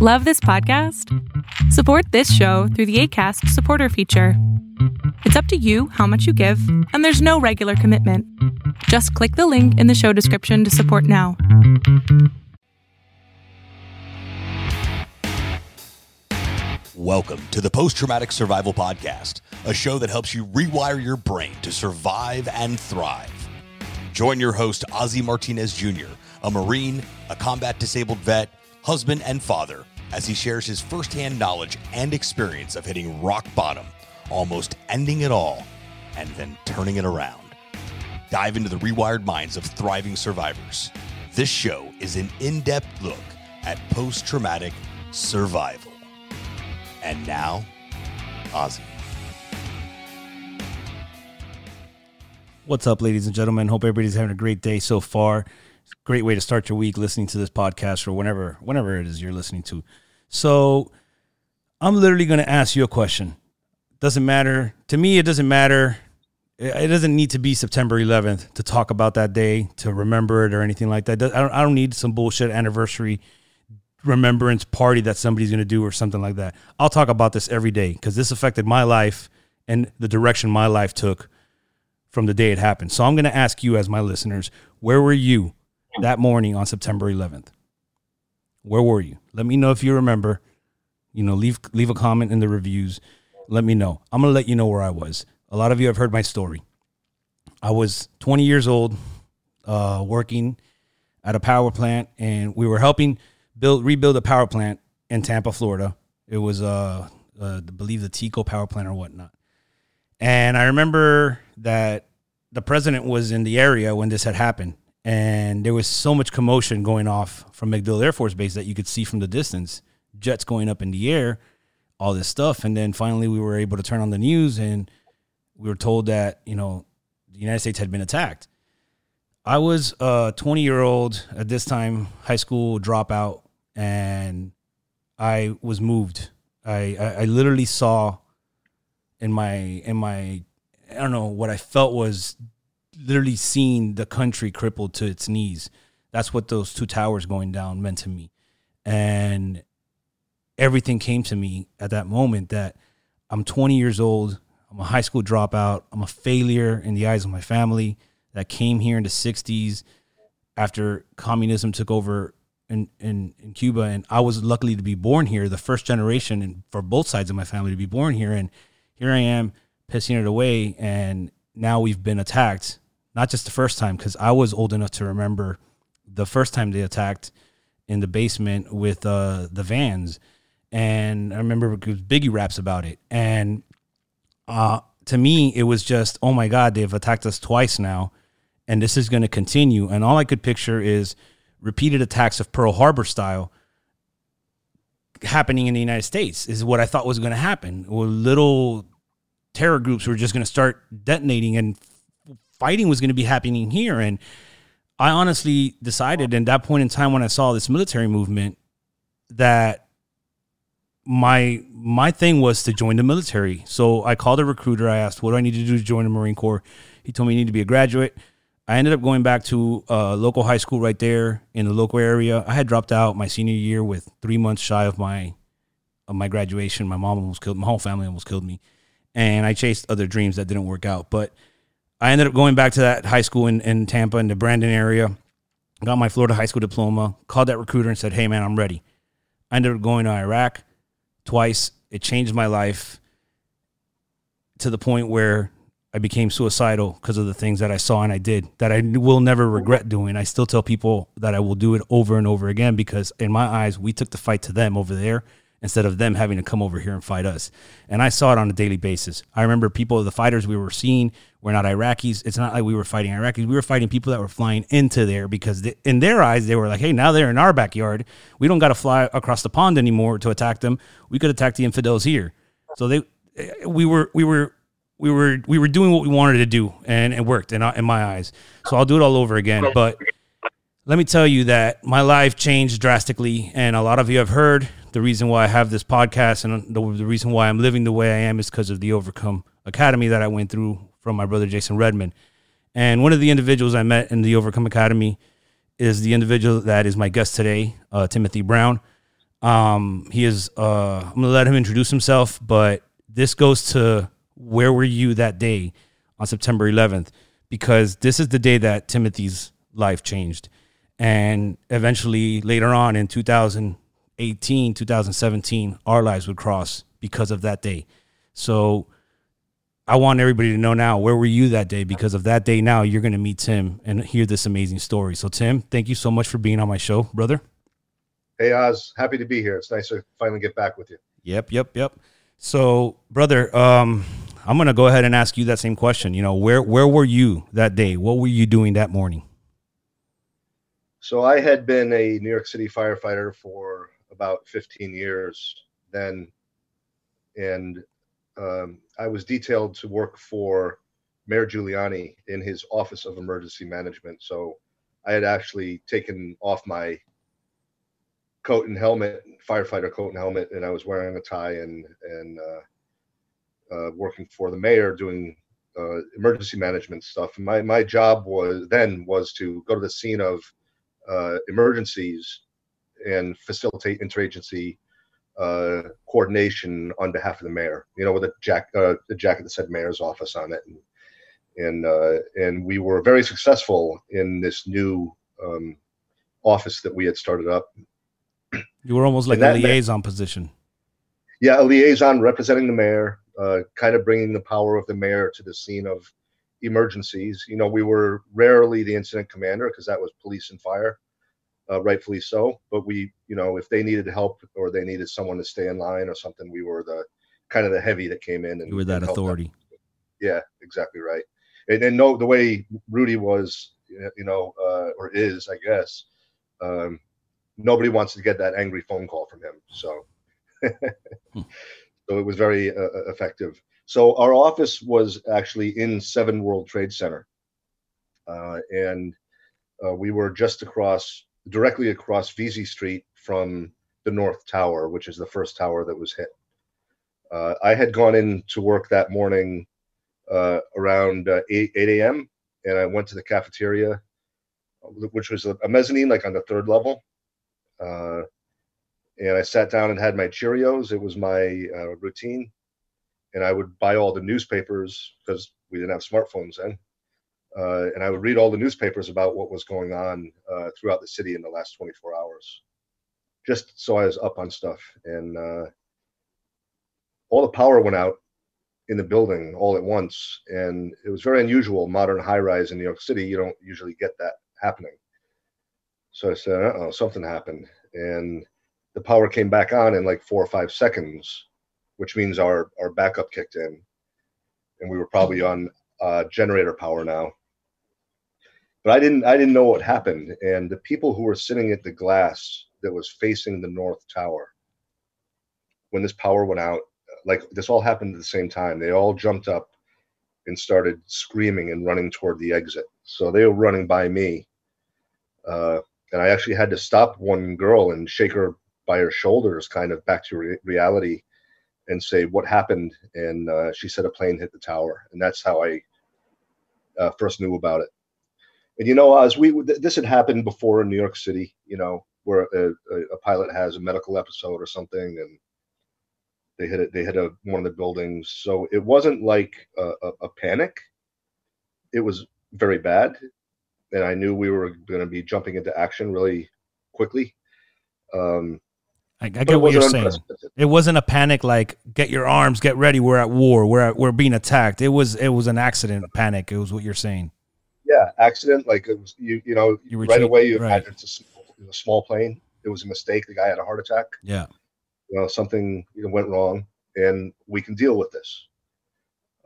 Love this podcast? Support this show through the ACAST supporter feature. It's up to you how much you give, and there's no regular commitment. Just click the link in the show description to support now. Welcome to the Post Traumatic Survival Podcast, a show that helps you rewire your brain to survive and thrive. Join your host, Ozzie Martinez Jr., a Marine, a combat disabled vet, husband, and father, as he shares his firsthand knowledge and experience of hitting rock bottom, almost ending it all, and then turning it around. Dive into the rewired minds of thriving survivors. This show is an in depth look at post traumatic survival. And now, Ozzie. What's up, ladies and gentlemen? Hope everybody's having a great day so far. Great way to start your week listening to this podcast or whenever whenever it is you're listening to. So, I'm literally going to ask you a question. Doesn't matter to me. It doesn't matter. It it doesn't need to be September 11th to talk about that day, to remember it, or anything like that. I don't, I don't need some bullshit anniversary remembrance party that somebody's going to do or something like that. I'll talk about this every day because this affected my life and the direction my life took from the day it happened. So I'm going to ask you, as my listeners, where were you that morning on September 11th? Where were you? Let me know if you remember. You know, leave leave a comment in the reviews. Let me know. I'm to let you know where I was. A lot of you have heard my story. I was 20 years old, uh, working at a power plant, and we were helping build rebuild a power plant in Tampa, Florida. It was uh, uh I believe the TECO power plant or whatnot. And I remember that the president was in the area when this had happened, and there was so much commotion going off from MacDill Air Force Base that you could see from the distance, jets going up in the air, all this stuff. And then finally, we were able to turn on the news, and we were told that you know the United States had been attacked. I was a 20 year old at this time, high school dropout, and I was moved. I, I, I literally saw in my in my I don't know what I felt was literally seeing the country crippled to its knees. That's what those two towers going down meant to me. And everything came to me at that moment that I'm 20 years old. I'm a high school dropout. I'm a failure in the eyes of my family that came here in the 60s after communism took over in, in, in Cuba. And I was luckily to be born here, the first generation and for both sides of my family to be born here. And here I am pissing it away. And now we've been attacked, not just the first time, because I was old enough to remember the first time they attacked in the basement with uh, the vans. And I remember Biggie raps about it. And uh, to me, it was just, oh my God, they've attacked us twice now. And this is going to continue. And all I could picture is repeated attacks of Pearl Harbor style happening in the United States, is what I thought was going to happen. Or little terror groups were just going to start detonating and fighting was going to be happening here. And I honestly decided in that point in time when I saw this military movement that my my thing was to join the military. So I called a recruiter. I asked, "What do I need to do to join the Marine Corps?" He told me you need to be a graduate. I ended up going back to a local high school right there in the local area. I had dropped out my senior year with three months shy of my of my graduation. My mom almost killed my whole family almost killed me, and I chased other dreams that didn't work out. But I ended up going back to that high school in, in Tampa in the Brandon area. Got my Florida high school diploma. Called that recruiter and said, "Hey man, I'm ready." I ended up going to Iraq twice. It changed my life to the point where I became suicidal because of the things that I saw and I did that I will never regret doing. I still tell people that I will do it over and over again because, in my eyes, we took the fight to them over there instead of them having to come over here and fight us. And I saw it on a daily basis. I remember people, the fighters we were seeing were not Iraqis. It's not like we were fighting Iraqis. We were fighting people that were flying into there because they, in their eyes, they were like, hey, now they're in our backyard. We don't got to fly across the pond anymore to attack them. We could attack the infidels here. So they, we were, we were, we were we were doing what we wanted to do and it worked in, in my eyes so i'll do it all over again but let me tell you that my life changed drastically and a lot of you have heard the reason why i have this podcast and the, the reason why i'm living the way i am is because of the overcome academy that i went through from my brother jason redman and one of the individuals i met in the overcome academy is the individual that is my guest today uh, timothy brown Um, he is. Uh, I'm gonna let him introduce himself, but this goes to where were you that day on September 11th? Because this is the day that Timothy's life changed, and eventually later on in 2018, 2017, our lives would cross because of that day. So I want everybody to know now where were you that day because of that day now you're going to meet Tim and hear this amazing story. So Tim, thank you so much for being on my show, brother. Hey Oz, happy to be here. It's nice to finally get back with you. Yep, yep, yep. So, brother, um I'm going to go ahead and ask you that same question. You know, where where were you that day? What were you doing that morning? So I had been a New York City firefighter for about 15 years then and um, I was detailed to work for Mayor Giuliani in his Office of Emergency Management. So I had actually taken off my coat and helmet, firefighter coat and helmet, and I was wearing a tie and and uh, uh, working for the mayor doing uh, emergency management stuff. And my my job was then was to go to the scene of uh, emergencies and facilitate interagency uh, coordination on behalf of the mayor. You know, with a jack uh, the jacket that said mayor's office on it, and and uh, and we were very successful in this new um, office that we had started up. You were almost like a liaison position. Yeah, a liaison representing the mayor, uh, kind of bringing the power of the mayor to the scene of emergencies. You know, we were rarely the incident commander because that was police and fire uh, rightfully so. But we, you know, if they needed help or they needed someone to stay in line or something, we were the kind of the heavy that came in and you were that authority. Yeah, exactly right. And, and no, the way Rudy was, you know, uh, or is, I guess, um, nobody wants to get that angry phone call from him. So, hmm. so it was very uh, uh, effective. So our office was actually in Seven World Trade Center, uh, and uh, we were just across directly across Vesey Street from the North Tower, which is the first tower that was hit. Uh, I had gone in to work that morning uh, around uh, 8, 8 a.m. and I went to the cafeteria, which was a, mezzanine, like on the third level. Uh, and I sat down and had my Cheerios. It was my uh, routine. And I would buy all the newspapers because we didn't have smartphones then uh, and I would read all the newspapers about what was going on uh, throughout the city in the last 24 hours, just so I was up on stuff. And uh, all the power went out in the building all at once, and it was very unusual. Modern high rise in New York City, you don't usually get that happening. So I said, "Oh, something happened," and the power came back on in like four or five seconds, which means our our backup kicked in, and we were probably on uh, generator power now but I didn't I didn't know what happened. And the people who were sitting at the glass that was facing the north tower when this power went out, like this all happened at the same time. They all jumped up and started screaming and running toward the exit. So they were running by me. Uh, and I actually had to stop one girl and shake her by her shoulders, kind of back to re- reality, and say what happened. And uh, she said a plane hit the tower, and that's how I uh, first knew about it. And you know, as we this had happened before in New York City, you know, where a, a, pilot has a medical episode or something, and they hit it. They hit a, one of the buildings. So it wasn't like a, a, a panic. It was very bad, and I knew we were going to be jumping into action really quickly. Um, I, I get what you're saying. It wasn't a panic like get your arms, get ready, we're at war, we're at, we're being attacked. It was it was an accident panic. It was what you're saying yeah, accident. Like it was, you, you know, you right away you right. imagine it's a, a, small plane. It was a mistake. The guy had a heart attack. Yeah, you know, something you know, went wrong, and we can deal with this.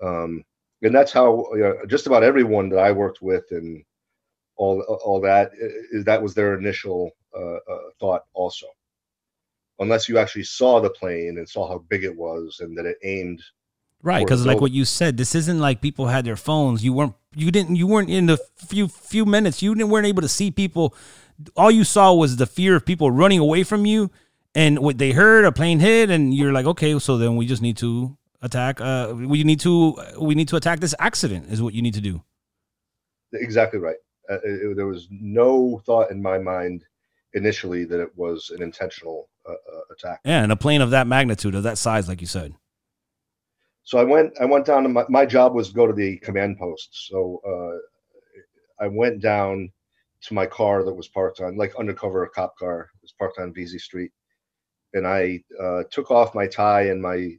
Um, and that's how you know, just about everyone that I worked with and all all that that was their initial uh, uh, thought also. Unless you actually saw the plane and saw how big it was and that it aimed Right, because like what you said, this isn't like people had their phones. You weren't, you didn't, you weren't in the few few minutes. You didn't weren't able to see people. All you saw was the fear of people running away from you, and what they heard a plane hit, and you're like, okay, so then we just need to attack. Uh, we need to we need to attack this accident. Is what you need to do. Exactly right. Uh, it, there was no thought in my mind initially that it was an intentional uh, uh, attack. Yeah, and a plane of that magnitude, of that size, like you said. So I went. I went down to my, my job was to go to the command post. So uh, I went down to my car that was parked on, like undercover cop car, it was parked on Vesey Street, and I uh, took off my tie and my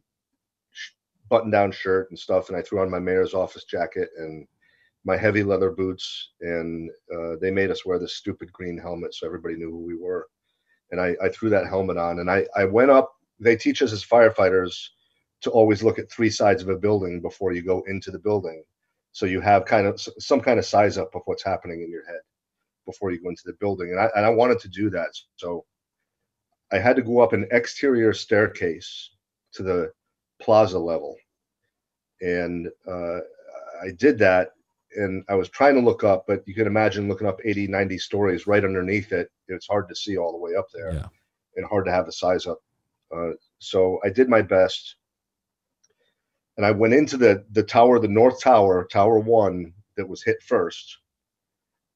button-down shirt and stuff, and I threw on my mayor's office jacket and my heavy leather boots, and uh, they made us wear this stupid green helmet so everybody knew who we were. And I, I threw that helmet on, and I, I went up. They teach us as firefighters to always look at three sides of a building before you go into the building, so you have kind of some kind of size up of what's happening in your head before you go into the building. And I, and I wanted to do that, so I had to go up an exterior staircase to the plaza level, and uh, I did that and I was trying to look up, but you can imagine looking up 80, 90 stories right underneath it. It's hard to see all the way up there Yeah. and hard to have the size up. Uh, so I did my best. And I went into the, the tower, the North Tower, Tower One, that was hit first.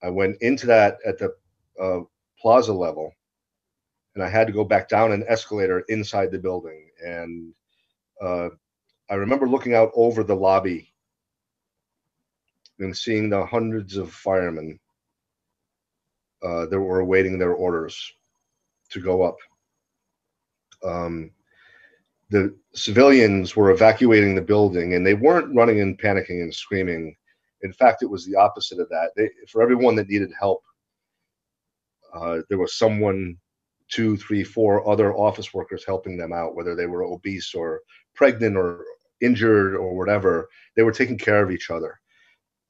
I went into that at the uh, plaza level, and I had to go back down an escalator inside the building. And uh, I remember looking out over the lobby and seeing the hundreds of firemen uh, that were awaiting their orders to go up. Um, the civilians were evacuating the building and they weren't running and panicking and screaming. In fact, it was the opposite of that. They, for everyone that needed help, uh, there was someone, two, three, four other office workers helping them out, whether they were obese or pregnant or injured or whatever. They were taking care of each other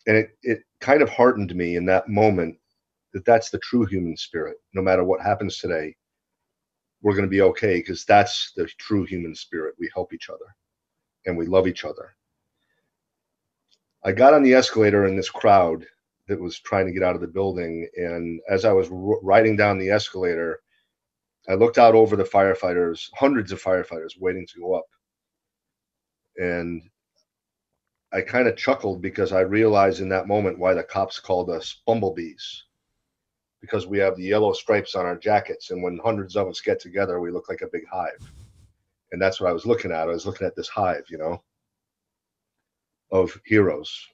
and it, it kind of heartened me in that moment that that's the true human spirit no matter what happens today we're going to be okay because that's the true human spirit. We help each other and we love each other. I got on the escalator in this crowd that was trying to get out of the building and as i was r- riding down the escalator i looked out over the firefighters hundreds of firefighters waiting to go up. And I kind of chuckled because I realized in that moment why the cops called us bumblebees. Because we have the yellow stripes on our jackets, and when hundreds of us get together, we look like a big hive. And that's what I was looking at. I was looking at this hive, you know, of heroes.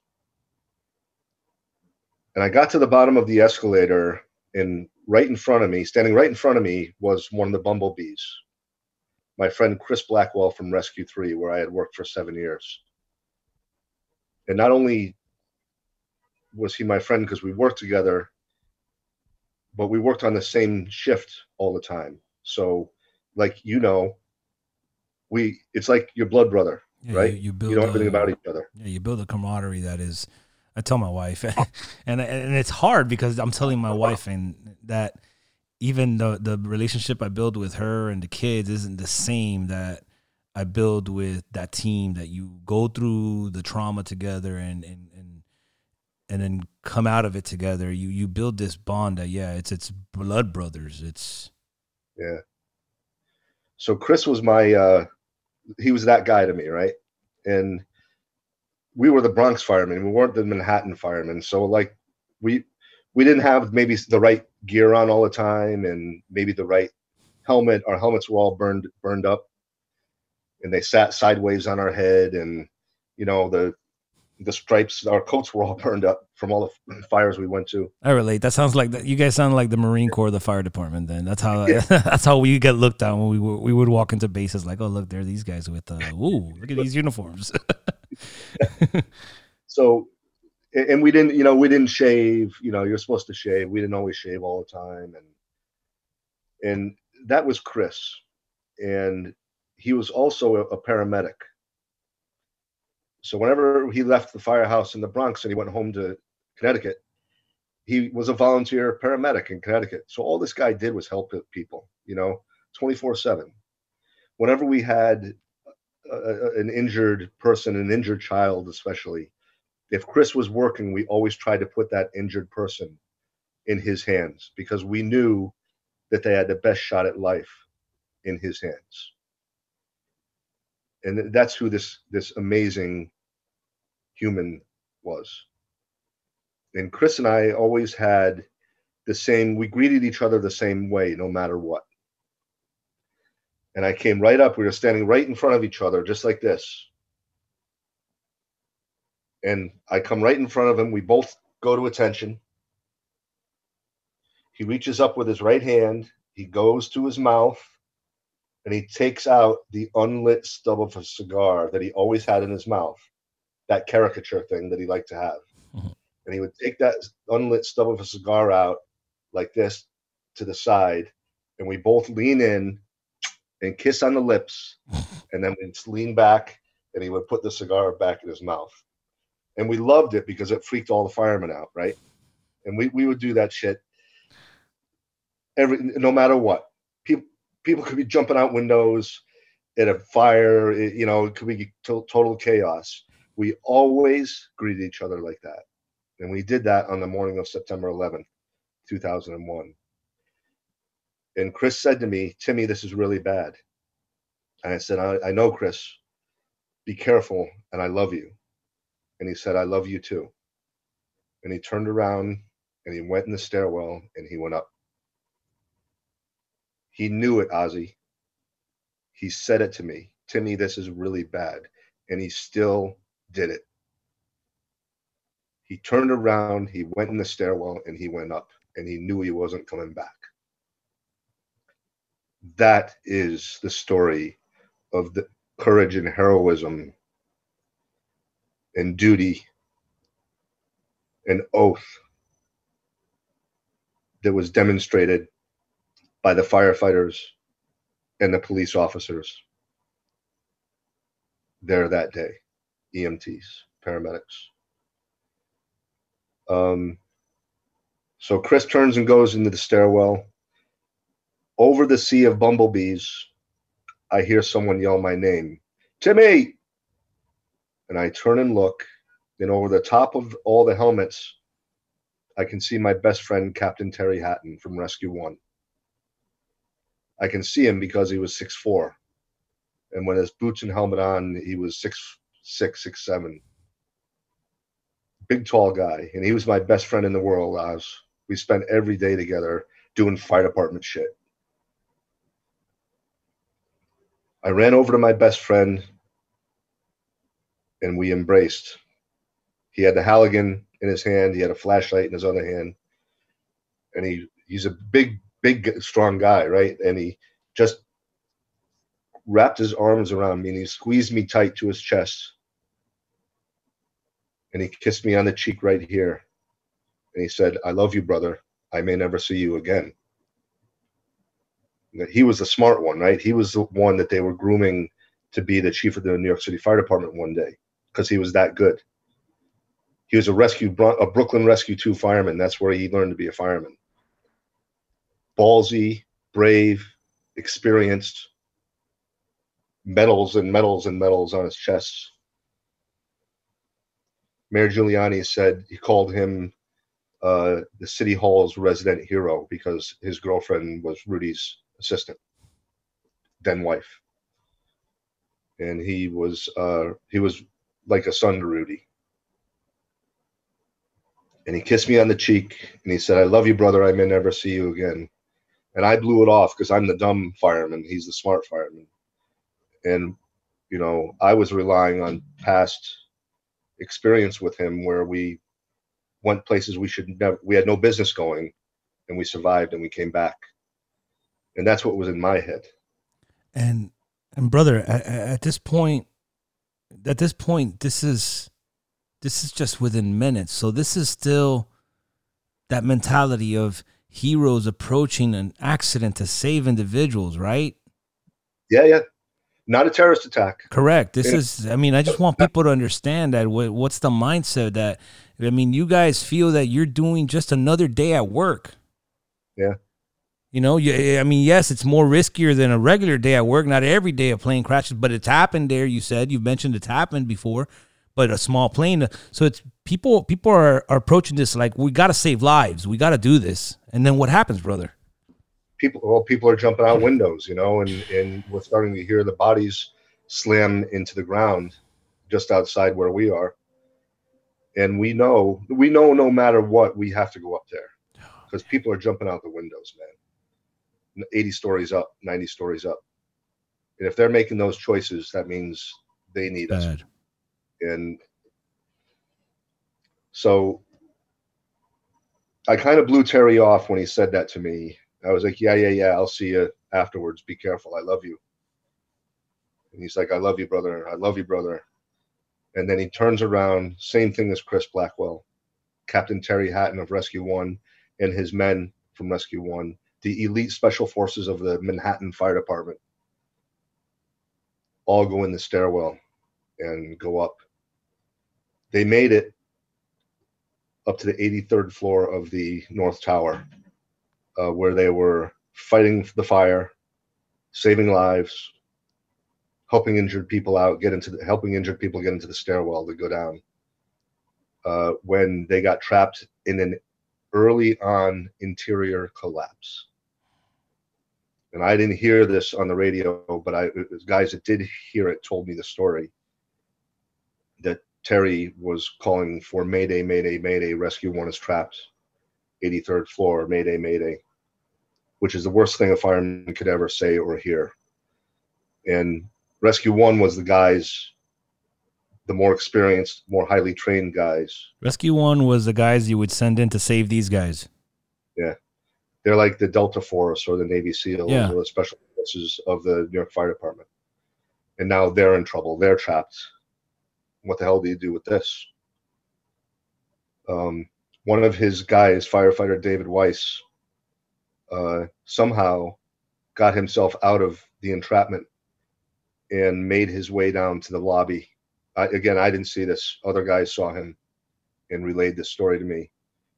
And I got to the bottom of the escalator, and right in front of me, standing right in front of me, was one of the bumblebees, my friend Chris Blackwell from Rescue 3, where I had worked for seven years and not only was he my friend because we worked together but we worked on the same shift all the time so like you know we it's like your blood brother Yeah, right You, you build you know everything a- about each other Yeah, you build a camaraderie that is. I tell my wife, and and it's hard because I'm telling my wife and that even the the relationship I build with her and the kids isn't the same that I build with that team that you go through the trauma together and and and then come out of it together. You you build this bond that yeah, it's it's blood brothers. It's yeah. So chris was my uh he was that guy to me right? And we were the bronx firemen. We weren't the manhattan firemen. So like we we didn't have maybe the right gear on all the time and maybe the right helmet. Our helmets were all burned burned up. And they sat sideways on our head and you know the the stripes our coats were all burned up from all the fires we went to I relate. That sounds like that. You guys sound like the Marine Corps, the fire department. Then that's how Yeah. that's how we get looked at when we were, we would walk into bases like, oh look, there are these guys with uh, ooh, look at these uniforms. so and we didn't you know we didn't shave you know you're supposed to shave we didn't always shave all the time and and that was chris and he was also a, a paramedic so whenever he left the firehouse in the bronx and he went home to connecticut he was a volunteer paramedic in connecticut so all this guy did was help people you know 24 7 whenever we had a, a- an injured person an injured child especially if Chris was working, we always tried to put that injured person in his hands because we knew that they had the best shot at life in his hands. And that's who this this amazing human was. And Chris and I always had the same we greeted each other the same way no matter what. And I came right up. We were standing right in front of each other, just like this. And I come right in front of him. We both go to attention. He reaches up with his right hand. He goes to his mouth and he takes out the unlit stub of a cigar that he always had in his mouth, that caricature thing that he liked to have. Mm-hmm. And he would take that unlit stub of a cigar out like this to the side, and we both lean in and kiss on the lips, and then we'd lean back, and he would put the cigar back in his mouth. And we loved it because it freaked all the firemen out, right? And we, we would do that shit every no matter what. People people could be jumping out windows at a fire. It, you know, it could be to- total chaos. We always greeted each other like that, and we did that on the morning of September 11th, 2001. And Chris said to me, "Timmy, this is really bad." And I said, I, I know, Chris. Be careful, and I love you." And he said, "I love you too." And he turned around and he went in the stairwell and he went up. He knew it, Ozzie. He said it to me. Timmy, this is really bad. And he still did it. He turned around, he went in the stairwell, and he went up, and he knew he wasn't coming back. That is the story of the courage and heroism and duty and oath that was demonstrated by the firefighters and the police officers there that day, EMTs, paramedics. Um, so Chris turns and goes into the stairwell. Over the sea of bumblebees, I hear someone yell my name, Timmy. And I turn and look, and over the top of all the helmets, I can see my best friend, Captain Terry Hatton from Rescue One. I can see him because he was six four, and when his boots and helmet on, he was six six six seven. Big tall guy, and he was my best friend in the world. We spent every day together doing fire department shit. I ran over to my best friend, and we embraced. He had the Halligan in his hand. He had a flashlight in his other hand, and he he's a big big, strong guy, right? And he just wrapped his arms around me and he squeezed me tight to his chest. And he kissed me on the cheek right here. And he said, I love you, brother. I may never see you again. He was the smart one, right? He was the one that they were grooming to be the chief of the New York City Fire Department one day because he was that good. He was a rescue, a Brooklyn Rescue 2 fireman. That's where he learned to be a fireman ballsy, brave, experienced, medals and medals and medals on his chest. Mayor Giuliani said he called him uh, the city hall's resident hero because his girlfriend was Rudy's assistant, then wife, and he was uh, he was like a son to Rudy. And he kissed me on the cheek and he said, "I love you, brother. I may never see you again." and I blew it off because I'm the dumb fireman. He's the smart fireman, and you know I was relying on past experience with him where we went places we should never. We had no business going, and we survived and we came back, and that's what was in my head. And and brother, at, at this point, at this point, this is this is just within minutes. So this is still that mentality of heroes approaching an accident to save individuals, right? Yeah, yeah. Not a terrorist attack. Correct. This yeah. is, I mean, I just want people to understand that what's the mindset that, I mean, you guys feel that you're doing just another day at work. Yeah. You know, you, I mean, yes, it's more riskier than a regular day at work. Not every day a plane crashes, but it's happened there. You said you've mentioned it's happened before, but a small plane. So it's people. People are, are approaching this like we got to save lives. We got to do this. And then what happens, brother? People, well, people are jumping out windows, you know, and and we're starting to hear the bodies slam into the ground just outside where we are. And we know, we know, no matter what, we have to go up there because people are jumping out the windows, man. 80 stories up, 90 stories up. And if they're making those choices, that means they need us. And so I kind of blew Terry off when he said that to me. I was like, yeah, yeah, yeah, I'll see you afterwards. Be careful. I love you. And he's like, I love you, brother. I love you, brother. And then he turns around, same thing as Chris Blackwell, Captain Terry Hatton of Rescue One, and his men from Rescue One, the elite special forces of the Manhattan Fire Department, all go in the stairwell and go up. They made it up to the 83rd floor of the North Tower, uh, where they were fighting the fire, saving lives, helping injured people out, get into the, helping injured people get into the stairwell to go down. Uh, when they got trapped in an early on interior collapse. And I didn't hear this on the radio, but I guys that did hear it told me the story that Terry was calling for Mayday, Mayday, Mayday, rescue one is trapped, 83rd floor, Mayday, Mayday, which is the worst thing a fireman could ever say or hear. And rescue one was the guys, the more experienced, more highly trained guys. Rescue One was the guys you would send in to save these guys. Yeah. They're like the Delta Force or the Navy SEALs Yeah. or the special forces of the New York Fire Department. And now they're in trouble. They're trapped. What the hell do you do with this? Um, one of his guys, firefighter David Weiss, uh, somehow got himself out of the entrapment and made his way down to the lobby. I, again, I didn't see this. Other guys saw him and relayed this story to me.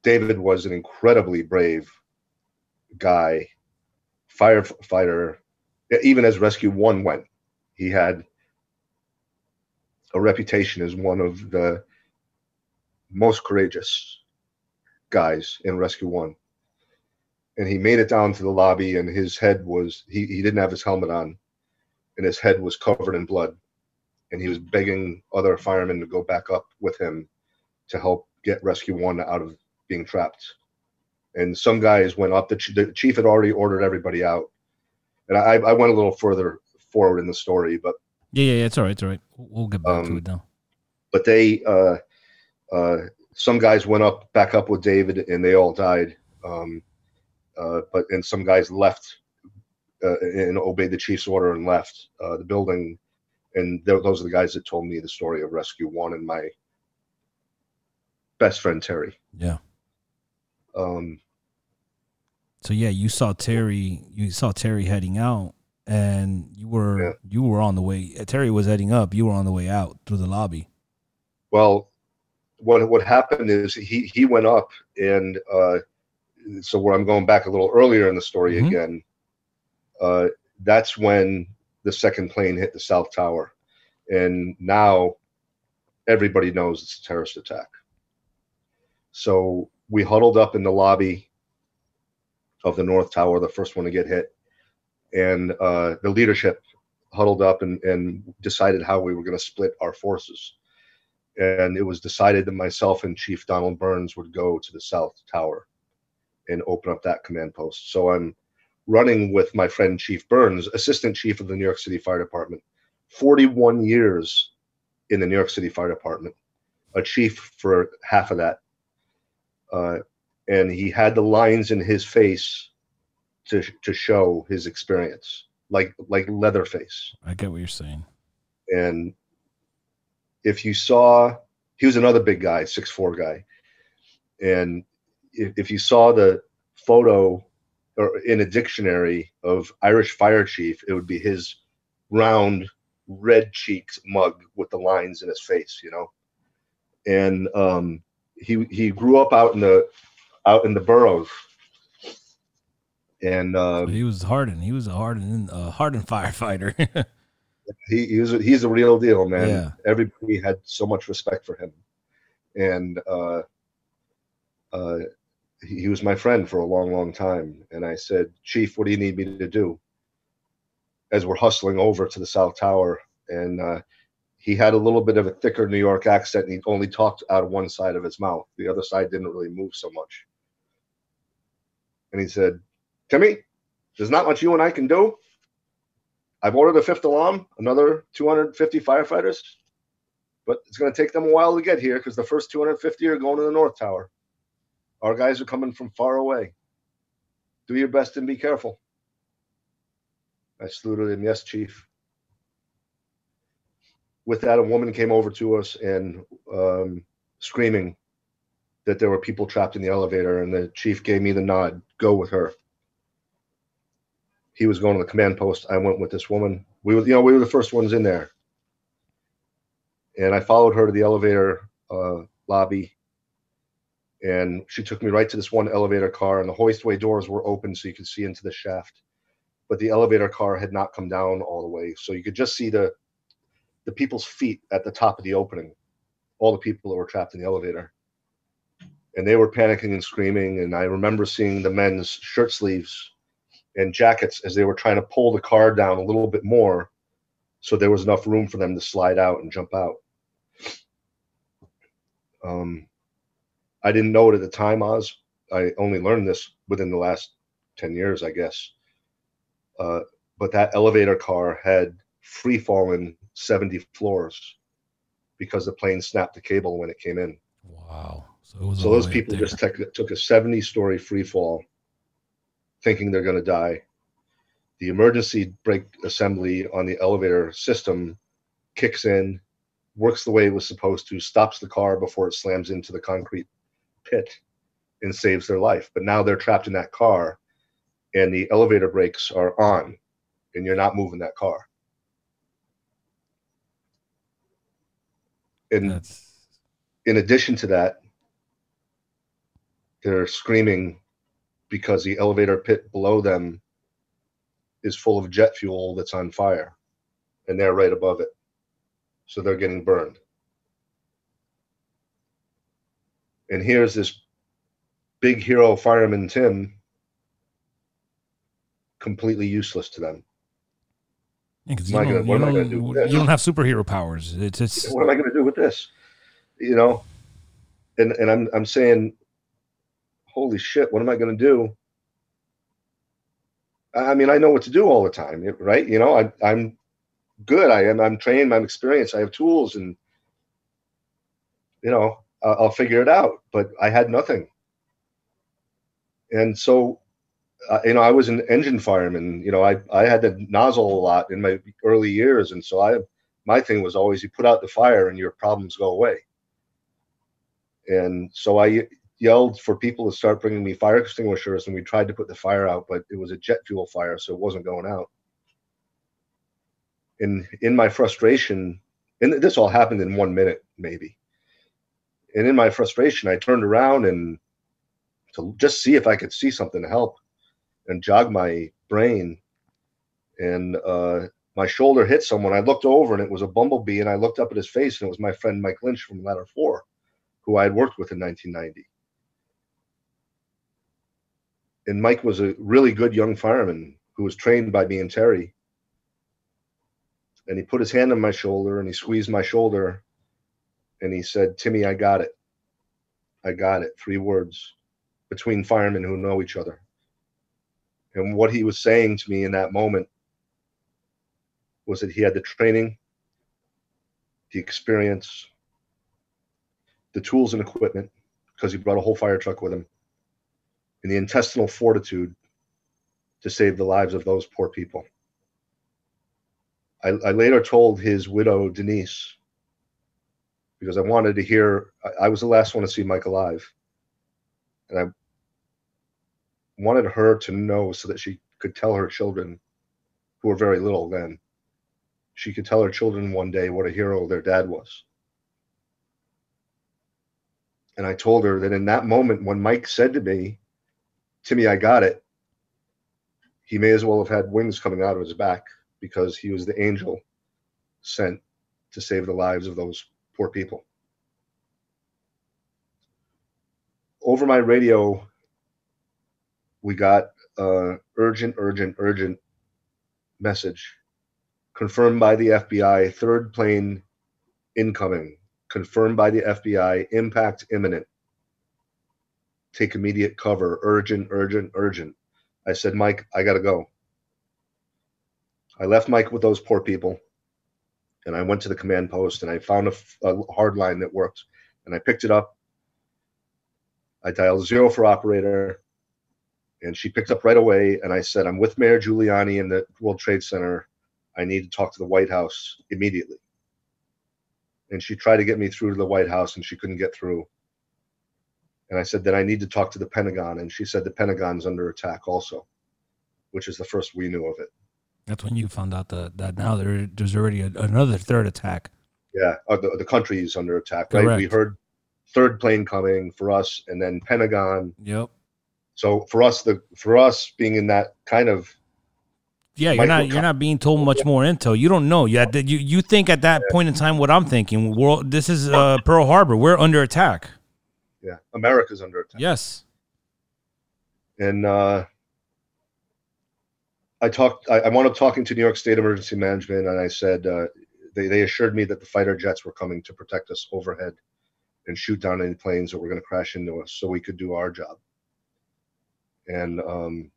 David was an incredibly brave guy, firefighter. Even as Rescue One went, he had a reputation as one of the most courageous guys in Rescue One. And he made it down to the lobby, and his head was he, he didn't have his helmet on, and his head was covered in blood. And he was begging other firemen to go back up with him to help get Rescue One out of being trapped and some guys went up. The, ch- the chief had already ordered everybody out, and I, I went a little further forward in the story, but Yeah, yeah, yeah. It's all right. It's all right. We'll, get back to Um, it now. but they uh, uh, some guys went up back up with David, and they all died. Um, uh, but and some guys left uh, and obeyed the chief's order and left uh, the building. And those are the guys that told me the story of Rescue One and my best friend Terry. Yeah. Um, So yeah, you saw Terry. You saw Terry heading out, and you were Yeah. you were on the way. Terry was heading up. You were on the way out through the lobby. Well, what what happened is he he went up, and uh, so where I'm going back a little earlier in the story Mhm. again, uh, that's when the second plane hit the south tower, and now everybody knows it's a terrorist attack. So we huddled up in the lobby of the north tower, the first one to get hit, and uh, the leadership huddled up and, and decided how we were going to split our forces and it was decided that myself and Chief Donald Burns would go to the South Tower and open up that command post. So I'm running with my friend Chief Burns, Assistant Chief of the New York City Fire Department, 41 years in the New York City Fire Department, a chief for half of that. Uh, and he had the lines in his face to to show his experience, like like Leatherface I get what you're saying. and if you saw he was another big guy six four guy and if, if you saw the photo or in a dictionary of irish fire chief it would be his round red cheeked mug with the lines in his face you know and um he he grew up out in the out in the boroughs and um he was hardened. He was a hardened, uh, hardened firefighter. he, he was he's a real deal, man. Yeah. Everybody had so much respect for him, and uh, uh, he, he was my friend for a long, long time. And I said, Chief, what do you need me to do? As we're hustling over to the South Tower, and uh, he had a little bit of a thicker New York accent, and he only talked out of one side of his mouth. The other side didn't really move so much. And he said, Timmy, there's not much you and I can do. I've ordered a fifth alarm, another 250 firefighters, but it's going to take them a while to get here because the first 250 are going to the North Tower. Our guys are coming from far away. Do your best and be careful. I saluted him, yes, chief. With that, a woman came over to us and um, screaming that there were people trapped in the elevator, and the chief gave me the nod go with her. He was going to the command post. I went with this woman. We were, you know, we were the first ones in there. And I followed her to the elevator uh, lobby and she took me right to this one elevator car and the hoistway doors were open so you could see into the shaft but the elevator car had not come down all the way so you could just see the the people's feet at the top of the opening all the people that were trapped in the elevator and they were panicking and screaming and i remember seeing the men's shirt sleeves and jackets as they were trying to pull the car down a little bit more so there was enough room for them to slide out and jump out um, I didn't know it at the time, Oz. I only learned this within the last 10 years, I guess. Uh, but that elevator car had free fallen 70 floors because the plane snapped the cable when it came in. Wow. So, so those people just took, took a 70 story free fall thinking they're going to die. The emergency brake assembly on the elevator system kicks in, works the way it was supposed to, stops the car before it slams into the concrete pit and saves their life. But now they're trapped in that car and the elevator brakes are on and you're not moving that car. And That's... in addition to that, they're screaming because the elevator pit below them is full of jet fuel that's on fire and they're right above it. So they're getting burned. and here's this big hero fireman Tim completely useless to them. Yeah, you, don't, gonna, you, don't, do you don't have superhero powers. It's, it's what am I going to do with this? You know, and and I'm I'm saying, holy shit, what am I going to do? I mean, I know what to do all the time, right? You know, I, I'm good. I am. I'm trained. I'm experienced. I have tools, and you know, I'll figure it out. But I had nothing. And so, uh, you know, I was an engine fireman. You know, I, I had to nozzle a lot in my early years. And so I, my thing was always you put out the fire and your problems go away. And so I yelled for people to start bringing me fire extinguishers and we tried to put the fire out, but it was a jet fuel fire, so it wasn't going out. And in my frustration, and this all happened in one minute, maybe and in my frustration, I turned around and to just see if I could see something to help and jog my brain. And uh, my shoulder hit someone. I looked over and it was a bumblebee, and I looked up at his face, and it was my friend Mike Lynch from Ladder Four, who I had worked with in 1990. And Mike was a really good young fireman who was trained by me and Terry. And he put his hand on my shoulder and he squeezed my shoulder and he said, Timmy, I got it. I got it. Three words between firemen who know each other. And what he was saying to me in that moment was that he had the training, the experience, the tools and equipment, because he brought a whole fire truck with him, and the intestinal fortitude to save the lives of those poor people. I, I later told his widow, Denise, because I wanted to hear. I, I was the last one to see Mike alive, and I wanted her to know so that she could tell her children, who were very little then, she could tell her children one day what a hero their dad was. And I told her that in that moment when Mike said to me, Timmy, I got it, he may as well have had wings coming out of his back because he was the angel sent to save the lives of those poor people. Over my radio, we got uh, urgent, urgent, urgent message confirmed by the FBI, third plane incoming, confirmed by the FBI, impact imminent. Take immediate cover, urgent, urgent, urgent. I said, Mike, I got to go. I left Mike with those poor people, and I went to the command post and I found a hard line that worked, and I picked it up. I dialed zero for operator, and she picked up right away. And I said, "I'm with Mayor Giuliani in the World Trade Center. I need to talk to the White House immediately." And she tried to get me through to the White House, and she couldn't get through. And I said, "Then I need to talk to the Pentagon," and she said, "The Pentagon's under attack also," which is the first we knew of it. That's when you found out that that now there, there's already a, another third attack. Yeah, the, the country is under attack, right? We heard third plane coming for us, and then Pentagon. Yep. So for us, the for us being in that kind of Yeah, you're not you're not being told much more intel. You don't know yet. You you think at that point in time what I'm thinking. World, this is uh, Pearl Harbor. We're under attack. Yeah, America's under attack, Yes. and uh, I talked. I, I wound up talking to New York State Emergency Management, and I said uh, they they assured me that the fighter jets were coming to protect us overhead and shoot down any planes that were going to crash into us, so we could do our job. And um,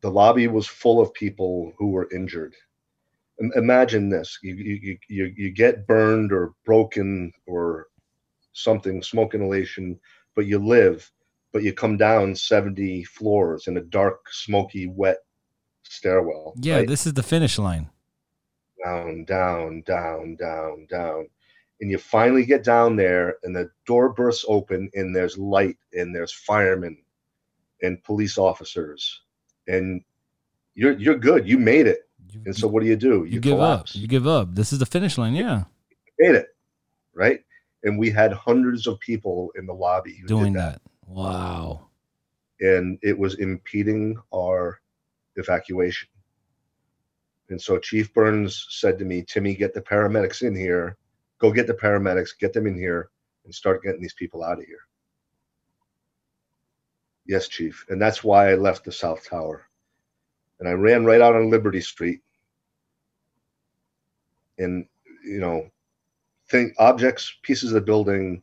the lobby was full of people who were injured. Imagine this: you you you- you you get burned or broken or something, smoke inhalation, but you live but you come down 70 floors in a dark, smoky, wet stairwell. Yeah, right? this is the finish line. down, down, down, down, down. And you finally get down there, and the door bursts open, and there's light, and there's firemen and police officers, and you're you're good. You made it. You, And so, what do you do? you give collapse. up. You give up. This is the finish line. Yeah, made it, right? And we had hundreds of people in the lobby doing did that. Wow. and it was impeding our evacuation. And so Chief Burns said to me, Timmy, get the paramedics in here. Go get the paramedics, get them in here, and start getting these people out of here. Yes, Chief. And that's why I left the South Tower. And I ran right out on Liberty Street. And, you know, think objects, pieces of the building,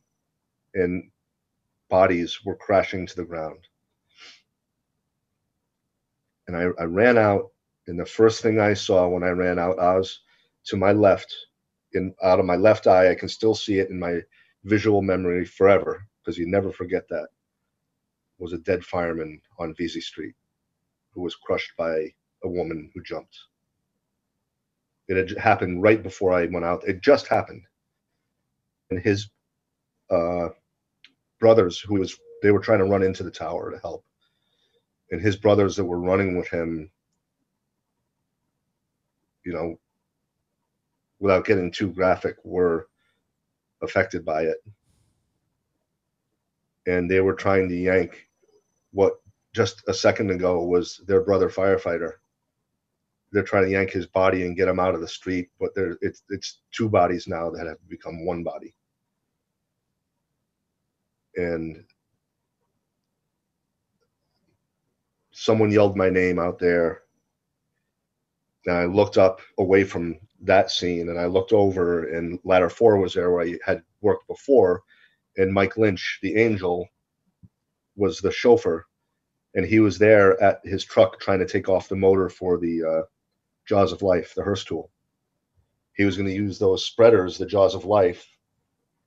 and bodies were crashing to the ground. And I, I ran out, and the first thing I saw when I ran out, Oz, to my left, in out of my left eye, I can still see it in my visual memory forever, because you never forget that, was a dead fireman on Vesey Street who was crushed by a woman who jumped. It had happened right before I went out. It just happened. And his uh, brothers who was they were trying to run into the tower to help. And his brothers that were running with him you know without getting too graphic were affected by it. And they were trying to yank what just a second ago was their brother firefighter. They're trying to yank his body and get him out of the street but there it's it's two bodies now that have become one body and someone yelled my name out there. And i looked up away from that scene and i looked over and ladder four was there where i had worked before and mike lynch the angel was the chauffeur and he was there at his truck trying to take off the motor for the uh, jaws of life the Hurst tool. He was going to use those spreaders the jaws of life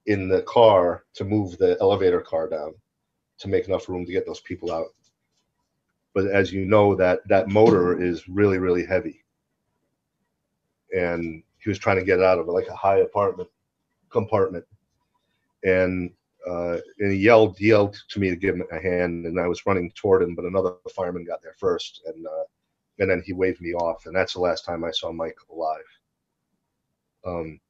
in the car to move the elevator car down to make enough room to get those people out. But as you know, that that motor is really really heavy, and he was trying to get out of it like a high apartment compartment, and uh, and he yelled he yelled to me to give him a hand, and I was running toward him, but another fireman got there first, and uh, and then he waved me off, and that's the last time I saw Mike alive. Um,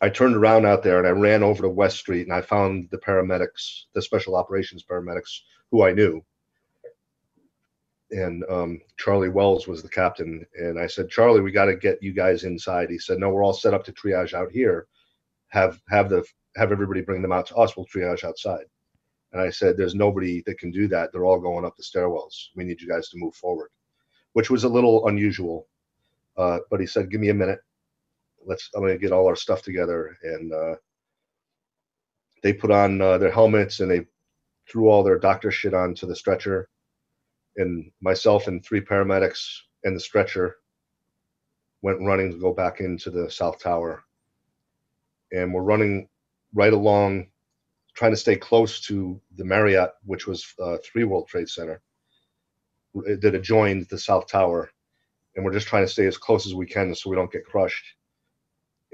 I turned around out there and I ran over to West Street and I found the paramedics, the special operations paramedics who I knew. And um, Charlie Wells was the captain. And I said, Charlie, we got to get you guys inside. He said, No, we're all set up to triage out here. Have have the have everybody bring them out to us. We'll triage outside. And I said, There's nobody that can do that. They're all going up the stairwells. We need you guys to move forward, which was a little unusual. Uh, but he said, Give me a minute let's i'm to get all our stuff together and uh, they put on uh, their helmets and they threw all their doctor shit onto the stretcher and myself and three paramedics and the stretcher went running to go back into the South Tower. And we're running right along, trying to stay close to the Marriott, which was uh, Three World Trade Center, that adjoined the South Tower. And we're just trying to stay as close as we can so we don't get crushed.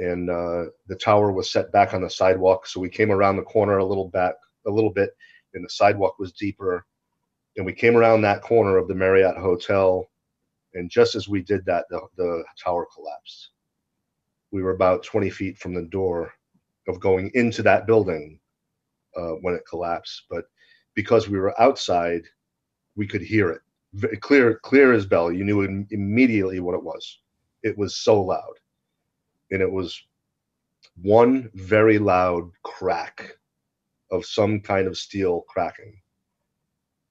And uh, the tower was set back on the sidewalk, so we came around the corner a little back, a little bit, and the sidewalk was deeper. And we came around that corner of the Marriott Hotel, and just as we did that, the, the tower collapsed. We were about 20 feet from the door of going into that building uh, when it collapsed. But because we were outside, we could hear it clear, clear as bell. You knew immediately what it was. It was so loud, and it was one very loud crack of some kind of steel cracking.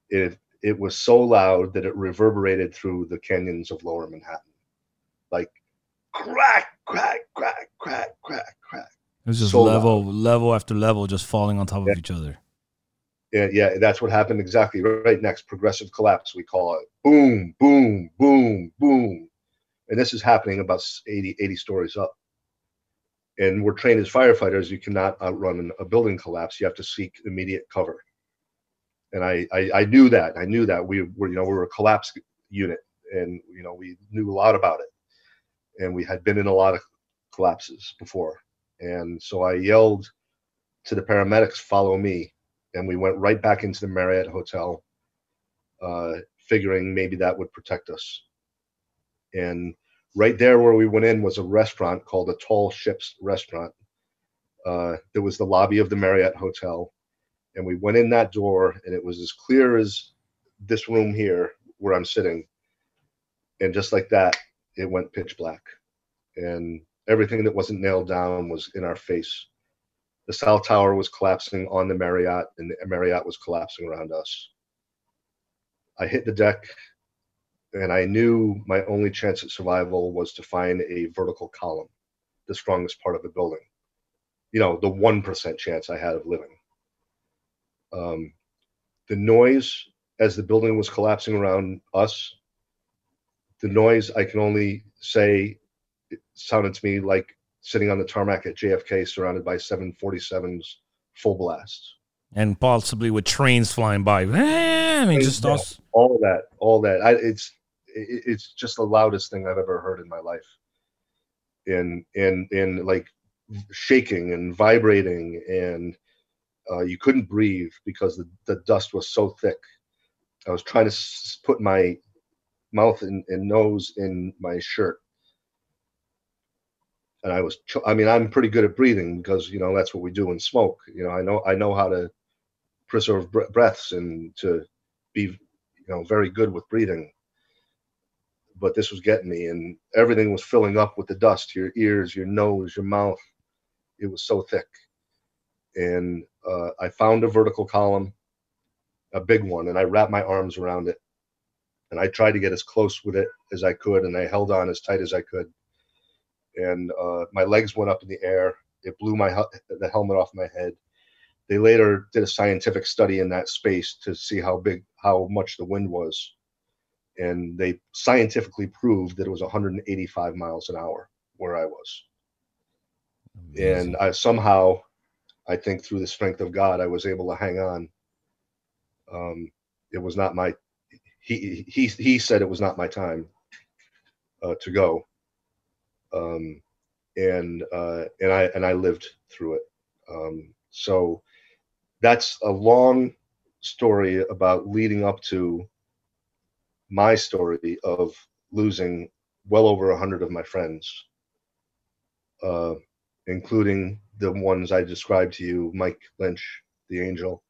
It it was so loud that it reverberated through the canyons of Lower Manhattan, like crack, crack, crack, crack, crack, crack. It was just So level, level after level, just falling on top Yeah. of each other. Yeah, yeah, that's what happened exactly. Right next, progressive collapse, we call it. Boom, boom, boom, boom. And this is happening about 80, 80 stories up. And we're trained as firefighters. You cannot outrun a building collapse. You have to seek immediate cover. And I, I, I knew that. I knew that we were, you know, we were a collapse unit, and you know, we knew a lot about it, and we had been in a lot of collapses before. And so I yelled to the paramedics, "Follow me!" and we went right back into the Marriott Hotel, uh, figuring maybe that would protect us. And right there where we went in was a restaurant called the Tall Ships Restaurant. Uh, there was the lobby of the Marriott Hotel, and we went in that door, and it was as clear as this room here where I'm sitting. And just like that, it went pitch black, and everything that wasn't nailed down was in our face the South Tower was collapsing on the Marriott, and the Marriott was collapsing around us. I hit the deck, and I knew my only chance at survival was to find a vertical column, the strongest part of the building. You know, the 1% chance I had of living. Um, the noise as the building was collapsing around us, the noise I can only say it sounded to me like sitting on the tarmac at JFK surrounded by 747s full blast. And possibly with trains flying by. I mean, just. All of that, all that. I, it's it, it's just the loudest thing I've ever heard in my life. And and and like shaking and vibrating and uh, you couldn't breathe because the, the dust was so thick. I was trying to s- put my mouth and, and nose in my shirt and I was, I mean, I'm pretty good at breathing because you know that's what we do in smoke. You know, I know I know how to preserve bre- breaths and to be, you know, very good with breathing. But this was getting me, and everything was filling up with the dust. Your ears, your nose, your mouth. It was so thick, and uh, I found a vertical column, a big one, and I wrapped my arms around it, and I tried to get as close with it as I could, and I held on as tight as I could and uh, my legs went up in the air. It blew my the helmet off my head. They later did a scientific study in that space to see how big, how much the wind was, and they scientifically proved that it was 185 miles an hour where I was. And I somehow, I think through the strength of God, I was able to hang on. Um, it was not my. He he he said it was not my time uh, to go um, and uh, and I and I lived through it. Um, so that's a long story about leading up to my story of losing well over a hundred of my friends, uh, including the ones I described to you: Mike Lynch, the angel,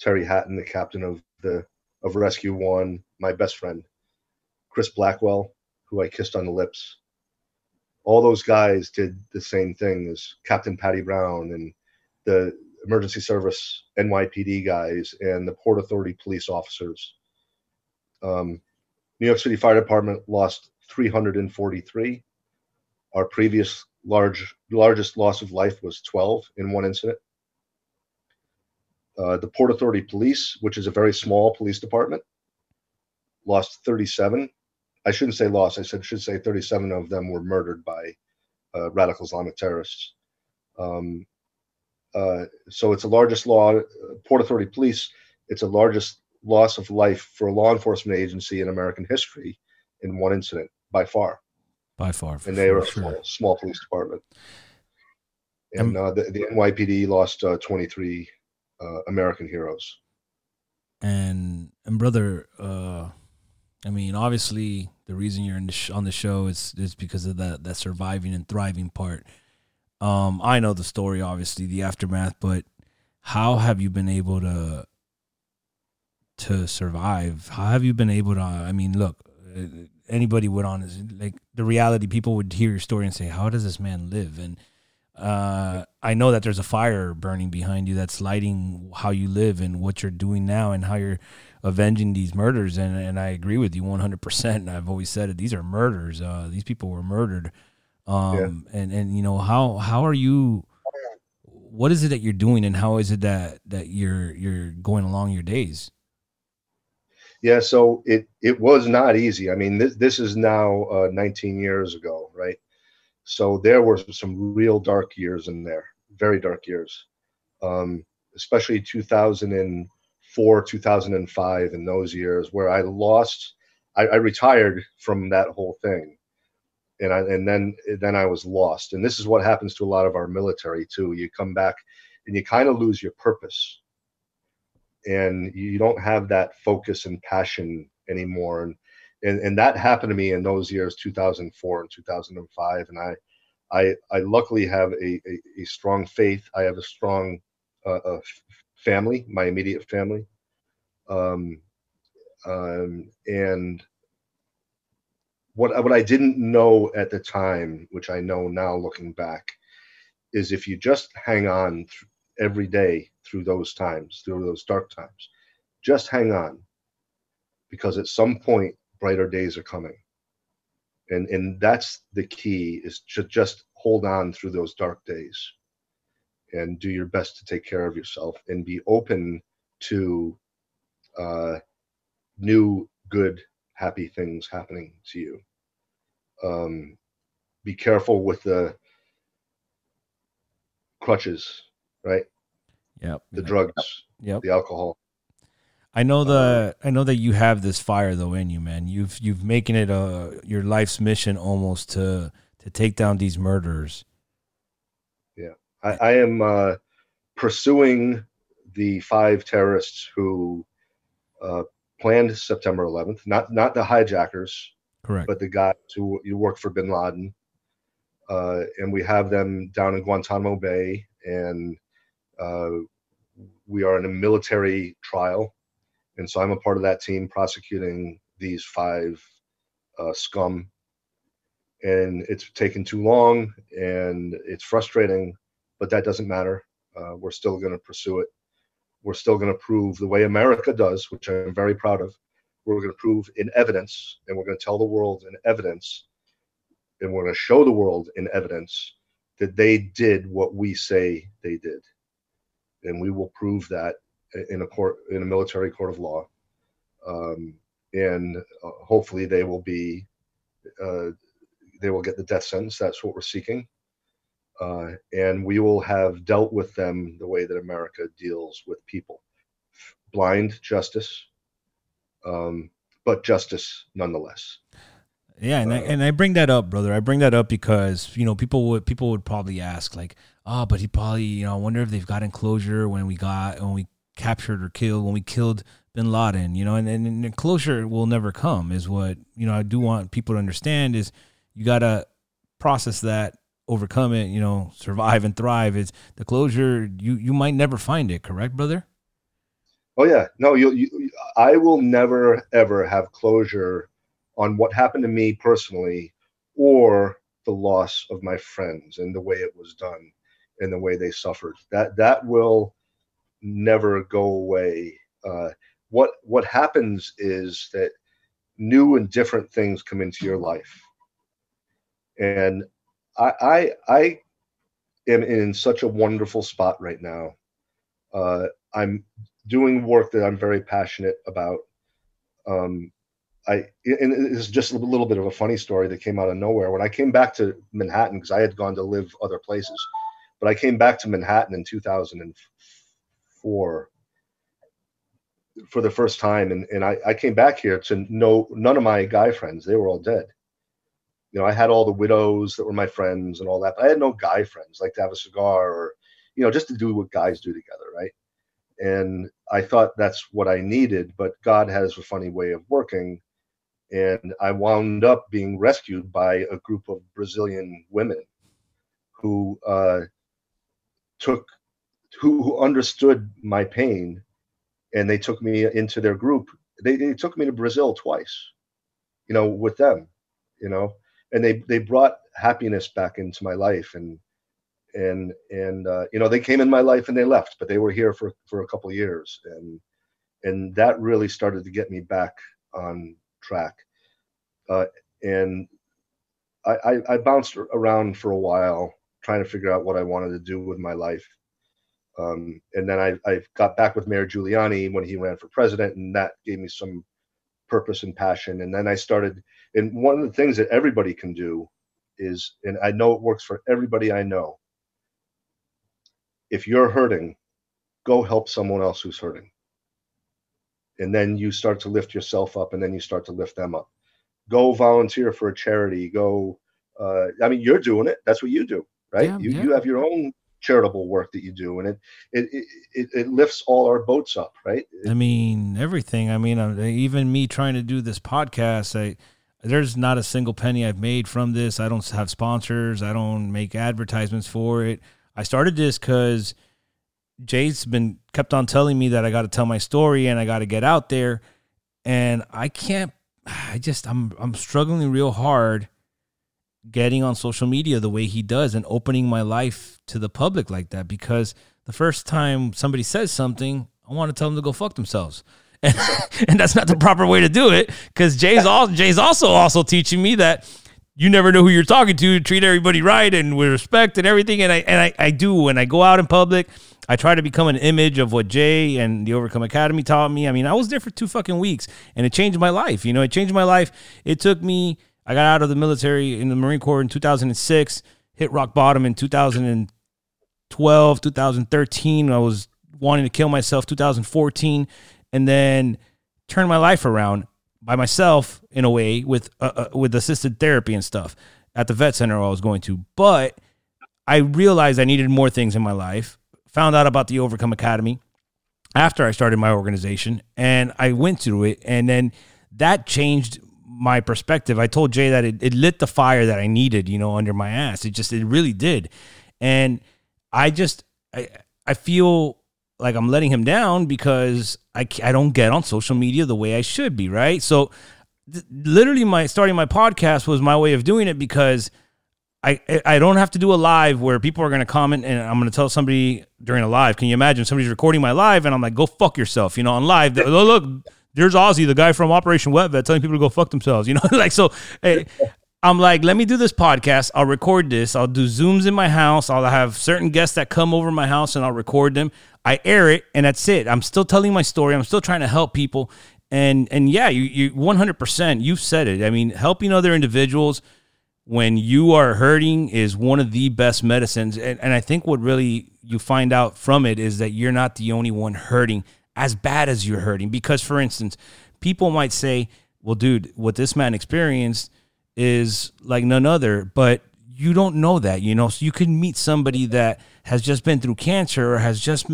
Terry Hatton, the captain of the of Rescue One, my best friend, Chris Blackwell, who I kissed on the lips all those guys did the same thing as Captain Paddy Brown and the emergency service NYPD guys and the Port Authority police officers. Um, New York City Fire Department lost 343. Our previous large largest loss of life was 12 in one incident. Uh, the Port Authority Police, which is a very small police department, lost 37 I shouldn't say lost. I said should say 37 of them were murdered by uh, radical Islamic terrorists. Um, uh, so it's the largest law. Uh, Port Authority Police. It's the largest loss of life for a law enforcement agency in American history in one incident by far. By far, and they were a small, sure. small police department. And uh, the, the, NYPD lost uh, 23 uh, American heroes. And and brother, uh, I mean, obviously, the reason you're the sh- on the show is is because of that that surviving and thriving part. Um, I know the story, obviously, the aftermath, but how have you been able to to survive? How have you been able to? I mean, look, uh, anybody would honest like the reality. People would hear your story and say, "How does this man live?" And uh, I know that there's a fire burning behind you that's lighting how you live and what you're doing now and how you're avenging these murders. And, and I agree with you 100%. I've always said it. These are murders. Uh, these people were murdered. Um, yeah. and, and, you know, how, how are you, what is it that you're doing and how is it that, that you're, you're going along your days? Yeah. So it, it was not easy. I mean, this, this is now uh, 19 years ago, right? So there were some real dark years in there, very dark years, um, especially 2004, 2005, in those years where I lost. I, I retired from that whole thing, and I, and then then I was lost. And this is what happens to a lot of our military too. You come back, and you kind of lose your purpose, and you don't have that focus and passion anymore. And and and that happened to me in those years 2004 and 2005 and i i i luckily have a a, a strong faith. I have a strong uh, uh, family my immediate family. Um, um and what what i didn't know at the time which i know now looking back is if you just hang on every day through those times through those dark times. Just hang on because at some point brighter days are coming. And and that's the key is to just hold on through those dark days. And do your best to take care of yourself and be open to uh, new good happy things happening to you. Um, be careful with the crutches right yep the drugs yep the alcohol I know the I know that you have this fire though in you, man. You've you've making it a your life's mission almost to to take down these murderers. Yeah, I, I am uh, pursuing the five terrorists who uh, planned September 11th. Not not the hijackers, correct, but the guys who you work for Bin Laden. Uh, and we have them down in Guantanamo Bay, and uh, we are in a military trial and so I'm a part of that team prosecuting these five uh, scum. And it's taken too long, and it's frustrating, but that doesn't matter. Uh, we're still going to pursue it. We're still going to prove the way America does, which I'm very proud of. We're going to prove in evidence, and we're going to tell the world in evidence, and we're going to show the world in evidence that they did what we say they did. And we will prove that in a court in a military court of law, um, and uh, hopefully they will be uh, they will get the death sentence. That's what we're seeking, uh, and we will have dealt with them the way that America deals with people: blind justice, um, but justice nonetheless. Yeah, and I, uh, and I bring that up, brother. I bring that up because you know people would people would probably ask like, oh, but he probably you know I wonder if they've gotten closure when we got when we captured or killed when we killed bin Laden, you know, and, and, and closure will never come is what, you know, I do want people to understand is you got to process that, overcome it, you know, survive and thrive. It's the closure. You, you might never find it. Correct, brother? Oh yeah. No, you, you I will never ever have closure on what happened to me personally or the loss of my friends and the way it was done and the way they suffered. That that will never go away. Uh, what what happens is that new and different things come into your life, and I I, I am in such a wonderful spot right now. Uh, I'm doing work that I'm very passionate about, um, I and this is just a little bit of a funny story that came out of nowhere. When I came back to Manhattan, because I had gone to live other places, but I came back to Manhattan in 2004 for the first time, and and I, I came back here to know none of my guy friends; they were all dead. You know, I had all the widows that were my friends and all that, but I had no guy friends, like to have a cigar or, you know, just to do what guys do together, right? And I thought that's what I needed, but God has a funny way of working and I wound up being rescued by a group of Brazilian women who uh, took who, who understood my pain, and they took me into their group. They, they took me to Brazil twice, you know, with them, you know, and they they brought happiness back into my life and and and uh, you know they came in my life and they left but they were here for for a couple years and and that really started to get me back on track. Uh, and I, I, I, bounced around for a while trying to figure out what I wanted to do with my life. Um, and then I, I got back with Mayor Giuliani when he ran for president, and that gave me some purpose and passion. And then I started, and one of the things that everybody can do is, and I know it works for everybody I know. If you're hurting, go help someone else who's hurting and then you start to lift yourself up and then you start to lift them up go volunteer for a charity go uh, i mean you're doing it that's what you do right? Yeah, you, yeah. you have your own charitable work that you do and it, it it it lifts all our boats up right? I mean everything. I mean even me trying to do this podcast i there's not a single penny i've made from this. I don't have sponsors. I don't make advertisements for it. I started this because Jay's been kept on telling me that I got to tell my story and I got to get out there, and I can't. I just I'm I'm struggling real hard getting on social media the way he does and opening my life to the public like that because the first time somebody says something, I want to tell them to go fuck themselves. And, and that's not the proper way to do it because Jay's also Jay's also also teaching me that you never know who you're talking to. Treat everybody right and with respect and everything. And I and I, I do when I go out in public. I try to become an image of what Jay and the Overcome Academy taught me. I mean, I was there for two fucking weeks and it changed my life. You know, it changed my life. It took me, I got out of the military in the Marine Corps in 2006, hit rock bottom in 2012, 2013. I was wanting to kill myself, 2014, and then turned my life around by myself in a way with uh, uh, with assisted therapy and stuff at the vet center I was going to. But I realized I needed more things in my life found out about the Overcome Academy after I started my organization and I went through it and then that changed my perspective. I told Jay that it, it lit the fire that I needed, you know, under my ass. It just it really did. And I just I I feel like I'm letting him down because I I don't get on social media the way I should be, right? So th- literally my starting my podcast was my way of doing it because I I don't have to do a live where people are going to comment and I'm going to tell somebody during a live. Can you imagine somebody's recording my live and I'm like, go fuck yourself, you know, on live. Look, there's Ozzie, the guy from Operation Wet Vet, telling people to go fuck themselves, you know, like so. Hey, I'm like, let me do this podcast. I'll record this. I'll do zooms in my house. I'll have certain guests that come over my house and I'll record them. I air it and that's it. I'm still telling my story. I'm still trying to help people. And and yeah, you you 100%. You've said it. I mean, helping other individuals when you are hurting is one of the best medicines. And, and I think what really you find out from it is that you're not the only one hurting as bad as you're hurting. Because, for instance, people might say, well, dude, what this man experienced is like none other, but you don't know that, you know. So you can meet somebody that has just been through cancer or has just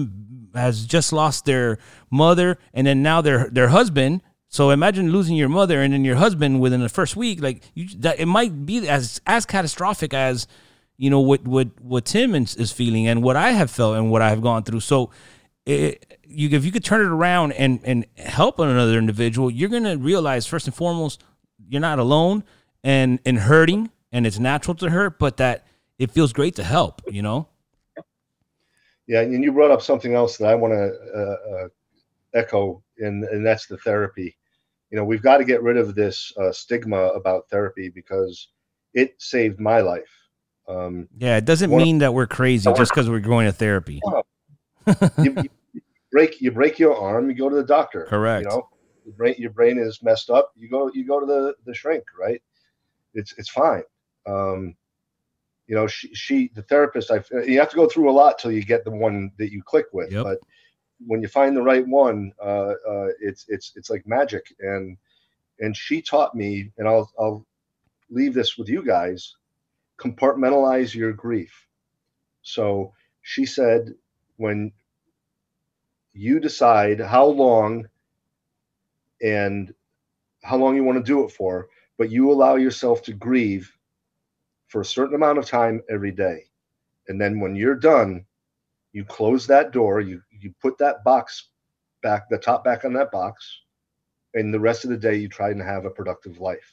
has just lost their mother and then now their their husband so imagine losing your mother and then your husband within the first week. Like you, that it might be as as catastrophic as you know what what what Tim is, is feeling and what I have felt and what I have gone through. So it, you if you could turn it around and and help another individual, you're gonna realize first and foremost you're not alone and and hurting and it's natural to hurt, but that it feels great to help. You know. Yeah, and you brought up something else that I want to uh, uh, echo and and that's the therapy. You know, we've got to get rid of this uh, stigma about therapy because it saved my life. Um, yeah, it doesn't mean of, that we're crazy just because we're going to therapy. you, you, break you break your arm, you go to the doctor. Correct. You know, the brain, your brain is messed up. You go, you go to the the shrink, right? It's it's fine. Um, you know, she, she the therapist. I you have to go through a lot till you get the one that you click with. Yep. But when you find the right one, uh, uh, it's it's it's like magic. And and she taught me, and I'll I'll leave this with you guys. Compartmentalize your grief. So she said, when you decide how long and how long you want to do it for, but you allow yourself to grieve for a certain amount of time every day. And then when you're done, you close that door, you you put that box back, the top back on that box, and the rest of the day you try and have a productive life.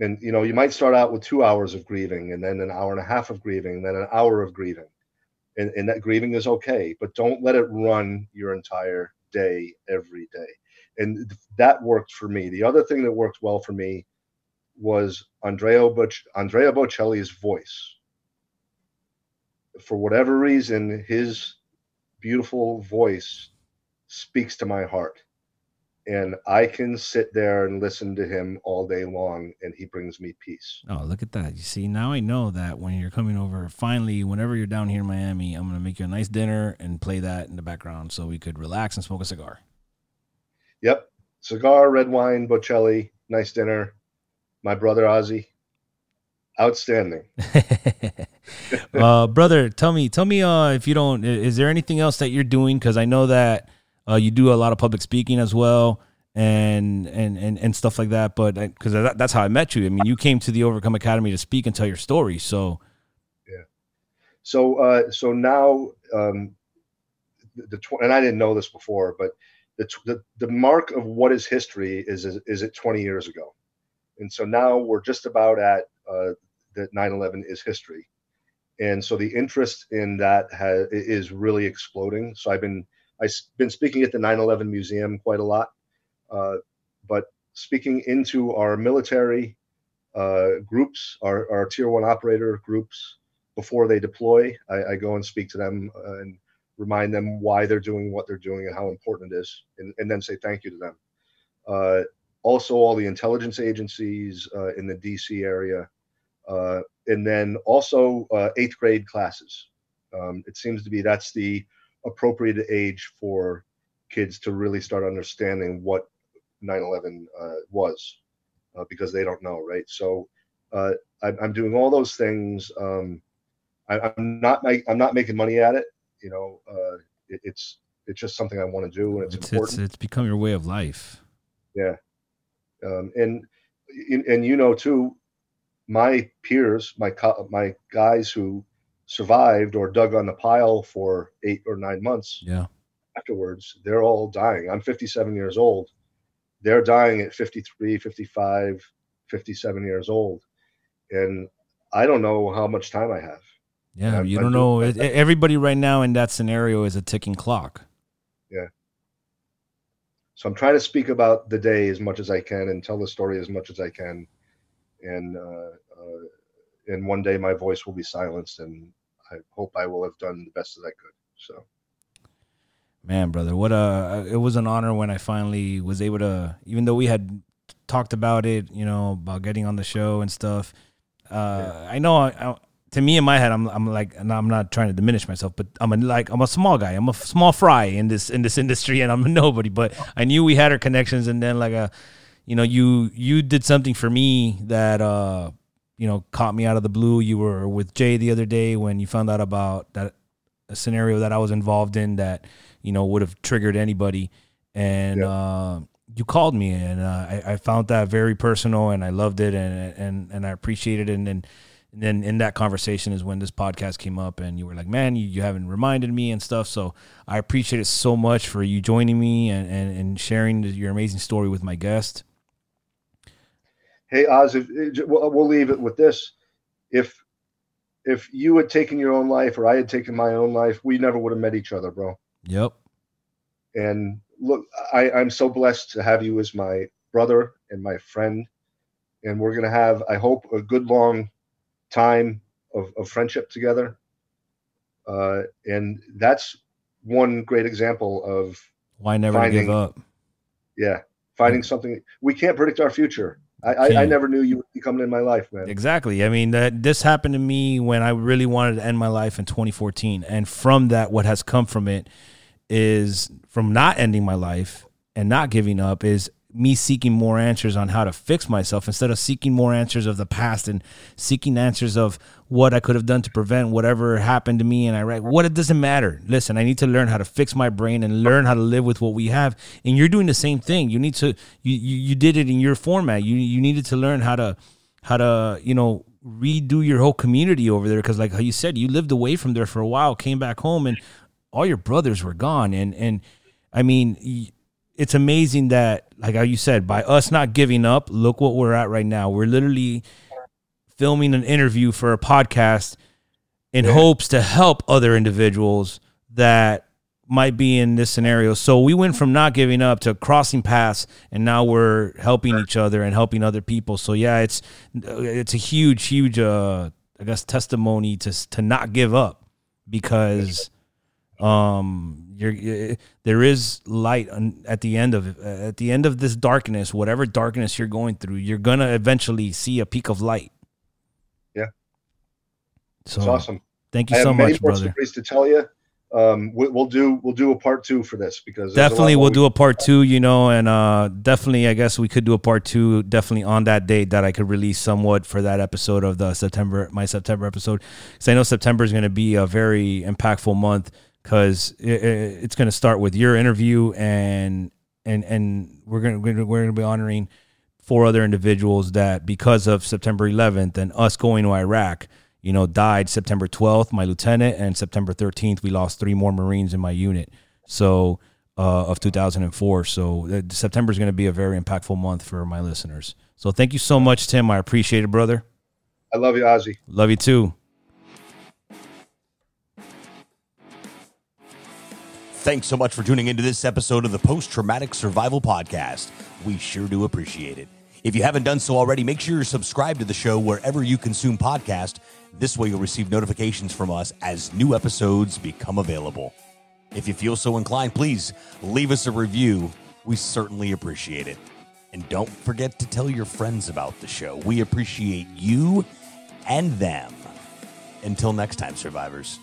And you know, you might start out with two hours of grieving and then an hour and a half of grieving, and then an hour of grieving. And, and that grieving is okay, but don't let it run your entire day every day. And that worked for me. The other thing that worked well for me was Andrea, Boc- Andrea Bocelli's voice. For whatever reason, his beautiful voice speaks to my heart. And I can sit there and listen to him all day long, and he brings me peace. Oh, look at that. You see, now I know that when you're coming over, finally, whenever you're down here in Miami, I'm going to make you a nice dinner and play that in the background so we could relax and smoke a cigar. Yep. Cigar, red wine, Bocelli, nice dinner. My brother Ozzie. Outstanding. uh, brother, tell me, tell me, uh, if you don't, is there anything else that you're doing? Because I know that uh, you do a lot of public speaking as well, and and and, and stuff like that. But because that, that's how I met you. I mean, you came to the Overcome Academy to speak and tell your story. So yeah. So uh, so now um, the, tw- and I didn't know this before, but the, tw- the the mark of what is history is is, is it 20 years ago, and so now we're just about at uh, that 9/11 is history, and so the interest in that is really exploding. So I've been I've been speaking at the 9/11 museum quite a lot, uh, but speaking into our military uh, groups, our, our tier one operator groups before they deploy. I, I go and speak to them uh, and remind them why they're doing what they're doing and how important it is, and, and then say thank you to them. Uh, also, all the intelligence agencies uh, in the DC area, uh, and then also eighth grade classes. Um, it seems to be that's the appropriate age for kids to really start understanding what 9/11 uh, was, uh, because they don't know, right? So uh, I'm, I'm doing all those things. Um, I, I'm not make, I'm not making money at it. You know, uh, it, it's it's just something I want to do, and it's, it's it's, important. it's become your way of life. Yeah, um, and and and you know too, my peers, my co- my guys who survived or dug on the pile for eight or nine months Yeah. afterwards, they're all dying. I'm 57 years old. They're dying at 53, 55, 57 years old, and I don't know how much time I have. Yeah, I- you I don't do- know. I- everybody right now in that scenario is a ticking clock. Yeah. So I'm trying to speak about the day as much as I can and tell the story as much as I can. And uh, uh, and one day my voice will be silenced, and I hope I will have done the best that I could. So Man, brother, what a it was an honor when I finally was able to, even though we had talked about it, you know, about getting on the show and stuff. Uh, I know, I, I, to me in my head, I'm I'm like, and I'm not trying to diminish myself, but I'm a, like I'm a small guy, I'm a small fry in this in this industry, and I'm a nobody. But I knew we had our connections, and then like a, you know, you you did something for me that uh, you know, caught me out of the blue. You were with Jay the other day when you found out about that a scenario that I was involved in that you know would have triggered anybody. And uh, you called me and uh, I, I found that very personal and I loved it and and and I appreciated it. And then and then in that conversation is when this podcast came up and you were like man you, you haven't reminded me and stuff. So I appreciate it so much for you joining me and and, and sharing your amazing story with my guest hey Oz, if, we'll, we'll leave it with this: if if you had taken your own life or I had taken my own life, we never would have met each other, bro. yep And look, I, I'm so blessed to have you as my brother and my friend. And we're gonna have, I hope, a good long time of, of friendship together. Uh, and that's one great example of why never Finding- give up yeah, finding something. We can't predict our future. I, I, I never knew you would be coming in my life, man. Exactly. I mean, that this happened to me when I really wanted to end my life in 2014, and from that, what has come from it is from not ending my life and not giving up is me seeking more answers on how to fix myself instead of seeking more answers of the past and seeking answers of what I could have done to prevent whatever happened to me. And I write, what it doesn't matter. Listen, I need to learn how to fix my brain and learn how to live with what we have. And you're doing the same thing. You need to, you, you, you did it in your format. You, you needed to learn how to, how to, you know, redo your whole community over there. Cause like how you said, you lived away from there for a while, came back home and all your brothers were gone. And, and I mean, it's amazing that, like how you said, by us not giving up, look what we're at right now. We're literally filming an interview for a podcast in hopes to help other individuals that might be in this scenario. So we went from not giving up to crossing paths, and now we're helping each other and helping other people. So yeah, it's it's a huge, huge, uh, I guess, testimony to to not give up because um you're there is light on, at the end of at the end of this darkness whatever darkness you're going through you're gonna eventually see a peak of light Yeah. so It's awesome. thank I you have so many much more brother stories to tell you. Um, we, we'll do we'll do a part two for this because there's a lot definitely we'll we- do a part two you know and uh definitely i guess we could do a part two definitely on that date that i could release somewhat for that episode of the september my september episode because i know september is going to be a very impactful month because it, it- it's going to start with your interview and and and we're going to we're going to be honoring four other individuals that because of september 11th and us going to iraq you know died september 12th my lieutenant and september 13th we lost three more marines in my unit so uh, of 2004. So uh, September is going to be a very impactful month for my listeners. So thank you so much, Tim. I appreciate it, brother. I love you, Ozzie. Love you too. Thanks so much for tuning into this episode of the Post Traumatic Survival Podcast. We sure do appreciate it. If you haven't done so already, make sure you're subscribed to the show wherever you consume podcast. This way, you'll receive notifications from us as new episodes become available. If you feel so inclined, please leave us a review. We certainly appreciate it. And don't forget to tell your friends about the show. We appreciate you and them. Until next time, survivors.